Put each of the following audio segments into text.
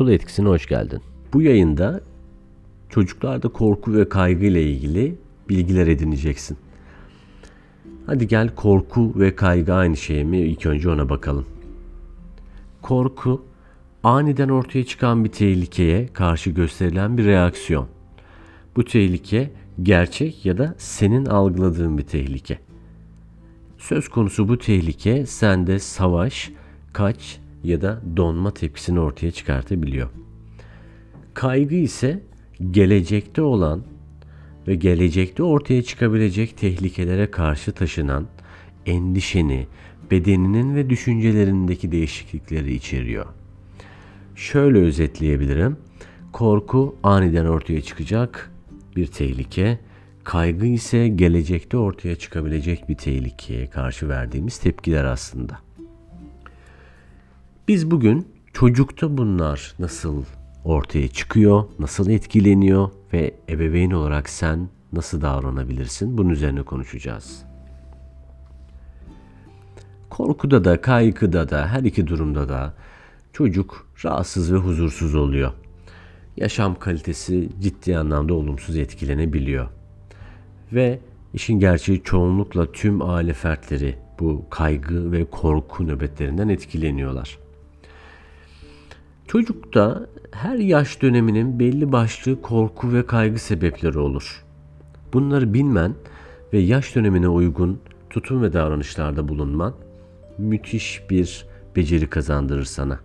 Pusula etkisine hoş geldin. Bu yayında çocuklarda korku ve kaygı ile ilgili bilgiler edineceksin. Hadi gel korku ve kaygı aynı şey mi? İlk önce ona bakalım. Korku aniden ortaya çıkan bir tehlikeye karşı gösterilen bir reaksiyon. Bu tehlike gerçek ya da senin algıladığın bir tehlike. Söz konusu bu tehlike sende savaş, kaç ya da donma tepkisini ortaya çıkartabiliyor. Kaygı ise gelecekte olan ve gelecekte ortaya çıkabilecek tehlikelere karşı taşınan endişeni, bedeninin ve düşüncelerindeki değişiklikleri içeriyor. Şöyle özetleyebilirim. Korku aniden ortaya çıkacak bir tehlike, kaygı ise gelecekte ortaya çıkabilecek bir tehlikeye karşı verdiğimiz tepkiler aslında. Biz bugün çocukta bunlar nasıl ortaya çıkıyor, nasıl etkileniyor ve ebeveyn olarak sen nasıl davranabilirsin? Bunun üzerine konuşacağız. Korkuda da, kaygıda da, her iki durumda da çocuk rahatsız ve huzursuz oluyor. Yaşam kalitesi ciddi anlamda olumsuz etkilenebiliyor. Ve işin gerçeği çoğunlukla tüm aile fertleri bu kaygı ve korku nöbetlerinden etkileniyorlar. Çocukta her yaş döneminin belli başlı korku ve kaygı sebepleri olur. Bunları bilmen ve yaş dönemine uygun tutum ve davranışlarda bulunman müthiş bir beceri kazandırır sana.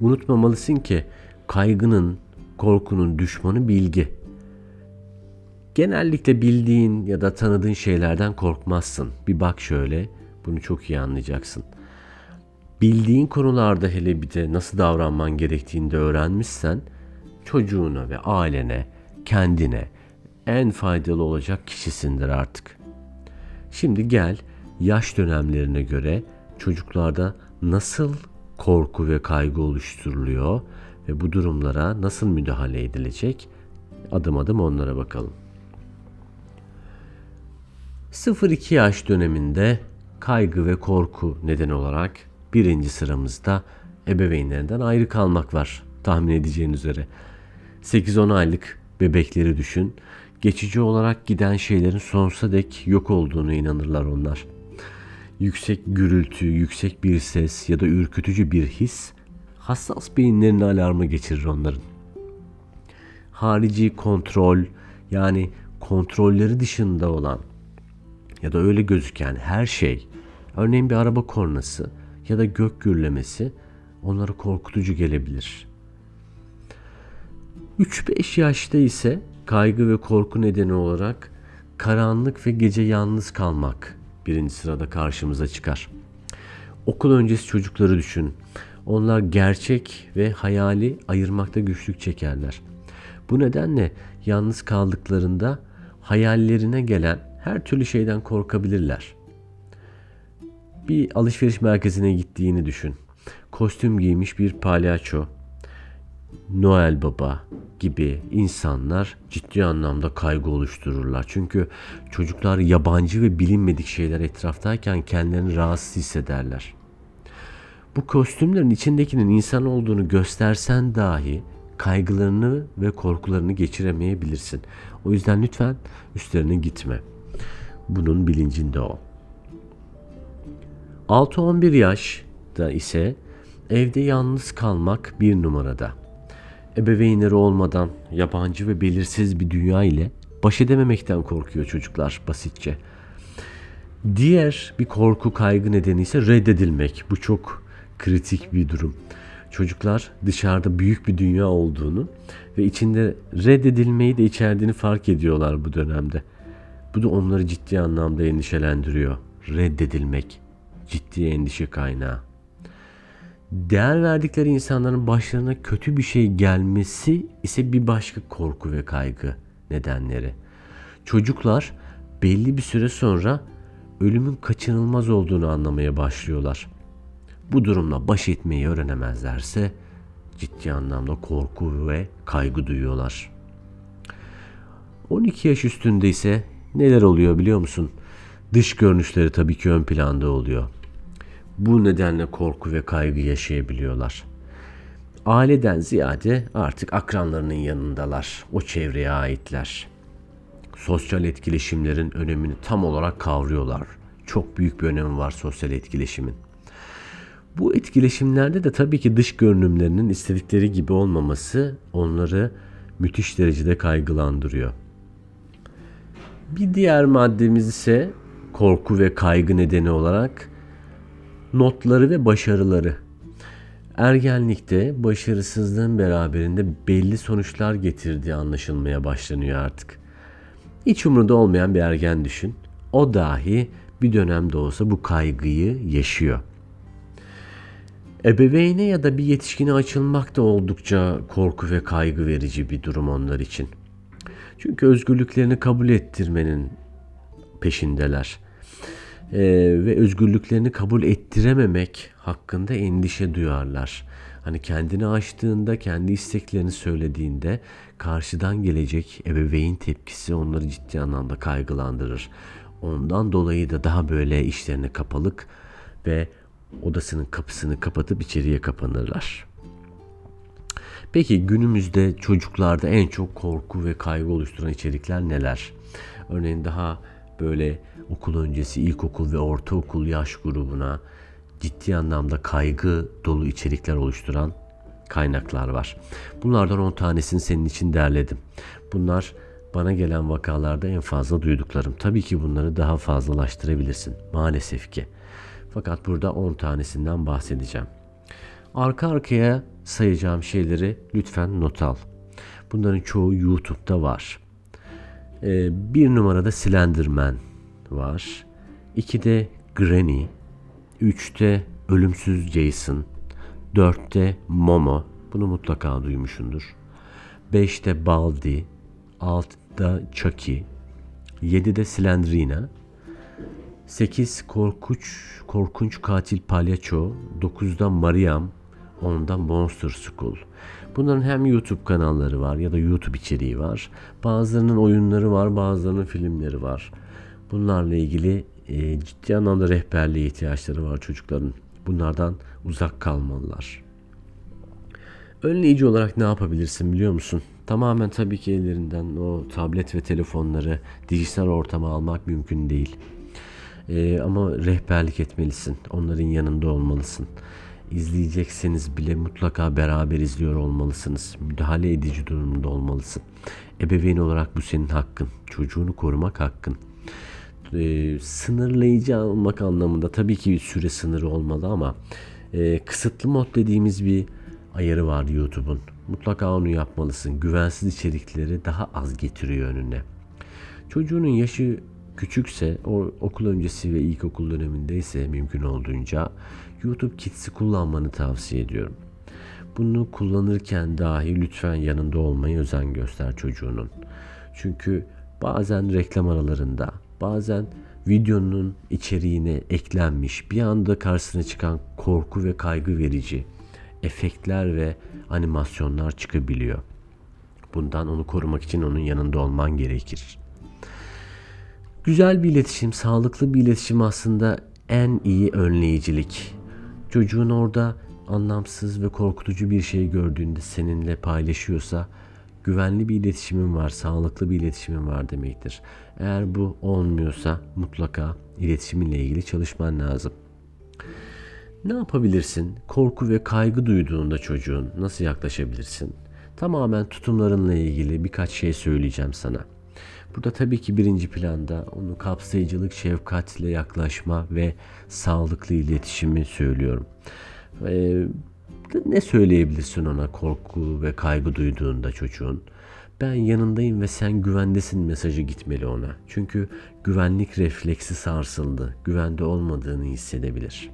Unutmamalısın ki kaygının, korkunun düşmanı bilgi. Genellikle bildiğin ya da tanıdığın şeylerden korkmazsın. Bir bak şöyle, bunu çok iyi anlayacaksın. Bildiğin konularda hele bir de nasıl davranman gerektiğini de öğrenmişsen çocuğuna ve ailene, kendine en faydalı olacak kişisindir artık. Şimdi gel yaş dönemlerine göre çocuklarda nasıl korku ve kaygı oluşturuluyor ve bu durumlara nasıl müdahale edilecek? Adım adım onlara bakalım. 0-2 yaş döneminde kaygı ve korku neden olarak birinci sıramızda ebeveynlerinden ayrı kalmak var tahmin edeceğin üzere. 8-10 aylık bebekleri düşün. Geçici olarak giden şeylerin sonsuza dek yok olduğunu inanırlar onlar. Yüksek gürültü, yüksek bir ses ya da ürkütücü bir his hassas beyinlerini alarma geçirir onların. Harici kontrol yani kontrolleri dışında olan ya da öyle gözüken her şey örneğin bir araba kornası ya da gök gürlemesi onlara korkutucu gelebilir. 3-5 yaşta ise kaygı ve korku nedeni olarak karanlık ve gece yalnız kalmak birinci sırada karşımıza çıkar. Okul öncesi çocukları düşün. Onlar gerçek ve hayali ayırmakta güçlük çekerler. Bu nedenle yalnız kaldıklarında hayallerine gelen her türlü şeyden korkabilirler. Bir alışveriş merkezine gittiğini düşün. Kostüm giymiş bir palyaço, Noel Baba gibi insanlar ciddi anlamda kaygı oluştururlar. Çünkü çocuklar yabancı ve bilinmedik şeyler etraftayken kendilerini rahatsız hissederler. Bu kostümlerin içindekinin insan olduğunu göstersen dahi kaygılarını ve korkularını geçiremeyebilirsin. O yüzden lütfen üstlerine gitme. Bunun bilincinde ol. 6-11 yaşta ise evde yalnız kalmak bir numarada. Ebeveynleri olmadan yabancı ve belirsiz bir dünya ile baş edememekten korkuyor çocuklar basitçe. Diğer bir korku kaygı nedeni ise reddedilmek. Bu çok kritik bir durum. Çocuklar dışarıda büyük bir dünya olduğunu ve içinde reddedilmeyi de içerdiğini fark ediyorlar bu dönemde. Bu da onları ciddi anlamda endişelendiriyor. Reddedilmek ciddi endişe kaynağı. Değer verdikleri insanların başlarına kötü bir şey gelmesi ise bir başka korku ve kaygı nedenleri. Çocuklar belli bir süre sonra ölümün kaçınılmaz olduğunu anlamaya başlıyorlar. Bu durumla baş etmeyi öğrenemezlerse ciddi anlamda korku ve kaygı duyuyorlar. 12 yaş üstünde ise neler oluyor biliyor musun? Dış görünüşleri tabii ki ön planda oluyor. Bu nedenle korku ve kaygı yaşayabiliyorlar. aileden ziyade artık akranlarının yanındalar. O çevreye aitler. Sosyal etkileşimlerin önemini tam olarak kavruyorlar. Çok büyük bir önemi var sosyal etkileşimin. Bu etkileşimlerde de tabii ki dış görünümlerinin istedikleri gibi olmaması onları müthiş derecede kaygılandırıyor. Bir diğer maddemiz ise korku ve kaygı nedeni olarak notları ve başarıları. Ergenlikte başarısızlığın beraberinde belli sonuçlar getirdiği anlaşılmaya başlanıyor artık. Hiç umurunda olmayan bir ergen düşün. O dahi bir dönemde olsa bu kaygıyı yaşıyor. Ebeveyne ya da bir yetişkine açılmak da oldukça korku ve kaygı verici bir durum onlar için. Çünkü özgürlüklerini kabul ettirmenin peşindeler. Ee, ve özgürlüklerini kabul ettirememek hakkında endişe duyarlar. Hani kendini açtığında, kendi isteklerini söylediğinde karşıdan gelecek ebeveyn tepkisi onları ciddi anlamda kaygılandırır. Ondan dolayı da daha böyle işlerine kapalık ve odasının kapısını kapatıp içeriye kapanırlar. Peki günümüzde çocuklarda en çok korku ve kaygı oluşturan içerikler neler? Örneğin daha böyle okul öncesi ilkokul ve ortaokul yaş grubuna ciddi anlamda kaygı dolu içerikler oluşturan kaynaklar var. Bunlardan 10 tanesini senin için derledim. Bunlar bana gelen vakalarda en fazla duyduklarım. Tabii ki bunları daha fazlalaştırabilirsin maalesef ki. Fakat burada 10 tanesinden bahsedeceğim. Arka arkaya sayacağım şeyleri lütfen not al. Bunların çoğu YouTube'da var. Ee, bir numarada Slenderman var. İkide Granny. Üçte Ölümsüz Jason. Dörtte Momo. Bunu mutlaka duymuşsundur. Beşte Baldi. Altıda Chucky. Yedide Slendrina. 8 korkunç korkunç katil palyaço, 9'da Mariam, 10'da Monster School. Bunların hem YouTube kanalları var ya da YouTube içeriği var. Bazılarının oyunları var, bazılarının filmleri var. Bunlarla ilgili e, ciddi anlamda rehberliğe ihtiyaçları var çocukların. Bunlardan uzak kalmalılar. Önleyici olarak ne yapabilirsin biliyor musun? Tamamen tabii ki ellerinden o tablet ve telefonları dijital ortama almak mümkün değil. Ee, ama rehberlik etmelisin. Onların yanında olmalısın. İzleyecekseniz bile mutlaka beraber izliyor olmalısınız. Müdahale edici durumda olmalısın. Ebeveyn olarak bu senin hakkın. Çocuğunu korumak hakkın. Ee, sınırlayıcı almak anlamında tabii ki süre sınırı olmalı ama e, kısıtlı mod dediğimiz bir ayarı var YouTube'un. Mutlaka onu yapmalısın. Güvensiz içerikleri daha az getiriyor önüne. Çocuğunun yaşı küçükse, o okul öncesi ve ilkokul dönemindeyse mümkün olduğunca YouTube Kids'i kullanmanı tavsiye ediyorum. Bunu kullanırken dahi lütfen yanında olmayı özen göster çocuğunun. Çünkü bazen reklam aralarında, bazen videonun içeriğine eklenmiş bir anda karşısına çıkan korku ve kaygı verici efektler ve animasyonlar çıkabiliyor. Bundan onu korumak için onun yanında olman gerekir. Güzel bir iletişim, sağlıklı bir iletişim aslında en iyi önleyicilik. Çocuğun orada anlamsız ve korkutucu bir şey gördüğünde seninle paylaşıyorsa güvenli bir iletişimin var, sağlıklı bir iletişimin var demektir. Eğer bu olmuyorsa mutlaka iletişiminle ilgili çalışman lazım. Ne yapabilirsin? Korku ve kaygı duyduğunda çocuğun nasıl yaklaşabilirsin? Tamamen tutumlarınla ilgili birkaç şey söyleyeceğim sana. Burada tabii ki birinci planda onu kapsayıcılık, şefkatle yaklaşma ve sağlıklı iletişimi söylüyorum. Ee, ne söyleyebilirsin ona korku ve kaygı duyduğunda çocuğun? Ben yanındayım ve sen güvendesin mesajı gitmeli ona. Çünkü güvenlik refleksi sarsıldı. Güvende olmadığını hissedebilir.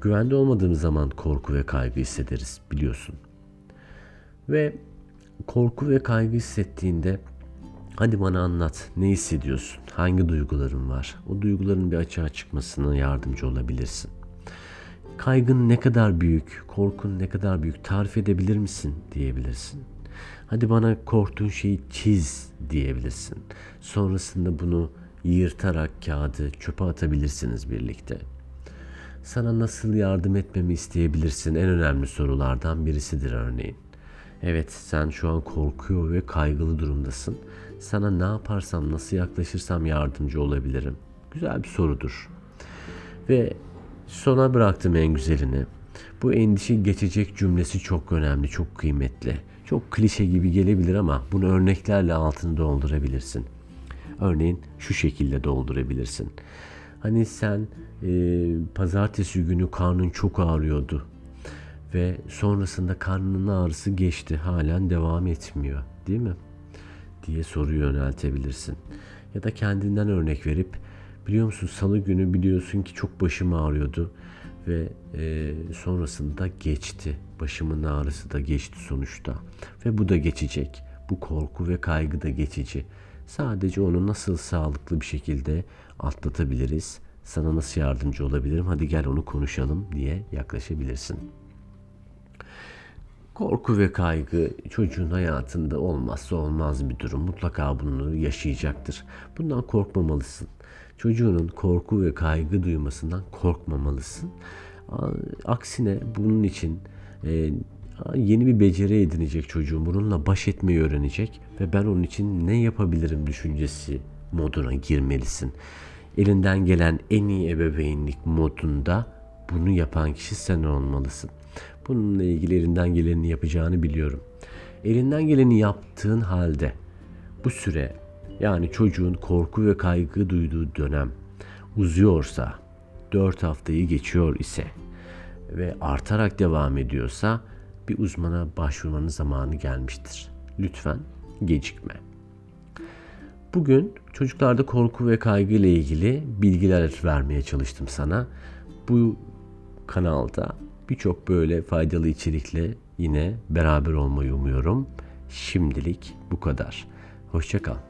Güvende olmadığımız zaman korku ve kaygı hissederiz biliyorsun. Ve korku ve kaygı hissettiğinde hadi bana anlat ne hissediyorsun? Hangi duyguların var? O duyguların bir açığa çıkmasına yardımcı olabilirsin. Kaygın ne kadar büyük, korkun ne kadar büyük tarif edebilir misin diyebilirsin. Hadi bana korktuğun şeyi çiz diyebilirsin. Sonrasında bunu yırtarak kağıdı çöpe atabilirsiniz birlikte. Sana nasıl yardım etmemi isteyebilirsin? En önemli sorulardan birisidir örneğin. Evet sen şu an korkuyor ve kaygılı durumdasın. Sana ne yaparsam, nasıl yaklaşırsam yardımcı olabilirim? Güzel bir sorudur. Ve sona bıraktım en güzelini. Bu endişe geçecek cümlesi çok önemli, çok kıymetli. Çok klişe gibi gelebilir ama bunu örneklerle altını doldurabilirsin. Örneğin şu şekilde doldurabilirsin. Hani sen e, pazartesi günü karnın çok ağrıyordu ve sonrasında karnının ağrısı geçti halen devam etmiyor değil mi? diye soruyu yöneltebilirsin. Ya da kendinden örnek verip biliyor musun salı günü biliyorsun ki çok başım ağrıyordu ve e, sonrasında geçti. Başımın ağrısı da geçti sonuçta ve bu da geçecek. Bu korku ve kaygı da geçici. Sadece onu nasıl sağlıklı bir şekilde atlatabiliriz? Sana nasıl yardımcı olabilirim? Hadi gel onu konuşalım diye yaklaşabilirsin. Korku ve kaygı çocuğun hayatında olmazsa olmaz bir durum. Mutlaka bunu yaşayacaktır. Bundan korkmamalısın. Çocuğunun korku ve kaygı duymasından korkmamalısın. Aksine bunun için e, yeni bir beceri edinecek çocuğum. Bununla baş etmeyi öğrenecek ve ben onun için ne yapabilirim düşüncesi moduna girmelisin. Elinden gelen en iyi ebeveynlik modunda bunu yapan kişi sen olmalısın. Bununla ilgili elinden geleni yapacağını biliyorum. Elinden geleni yaptığın halde bu süre yani çocuğun korku ve kaygı duyduğu dönem uzuyorsa, 4 haftayı geçiyor ise ve artarak devam ediyorsa bir uzmana başvurmanın zamanı gelmiştir. Lütfen gecikme. Bugün çocuklarda korku ve kaygı ile ilgili bilgiler vermeye çalıştım sana. Bu kanalda birçok böyle faydalı içerikle yine beraber olmayı umuyorum. Şimdilik bu kadar. Hoşçakal.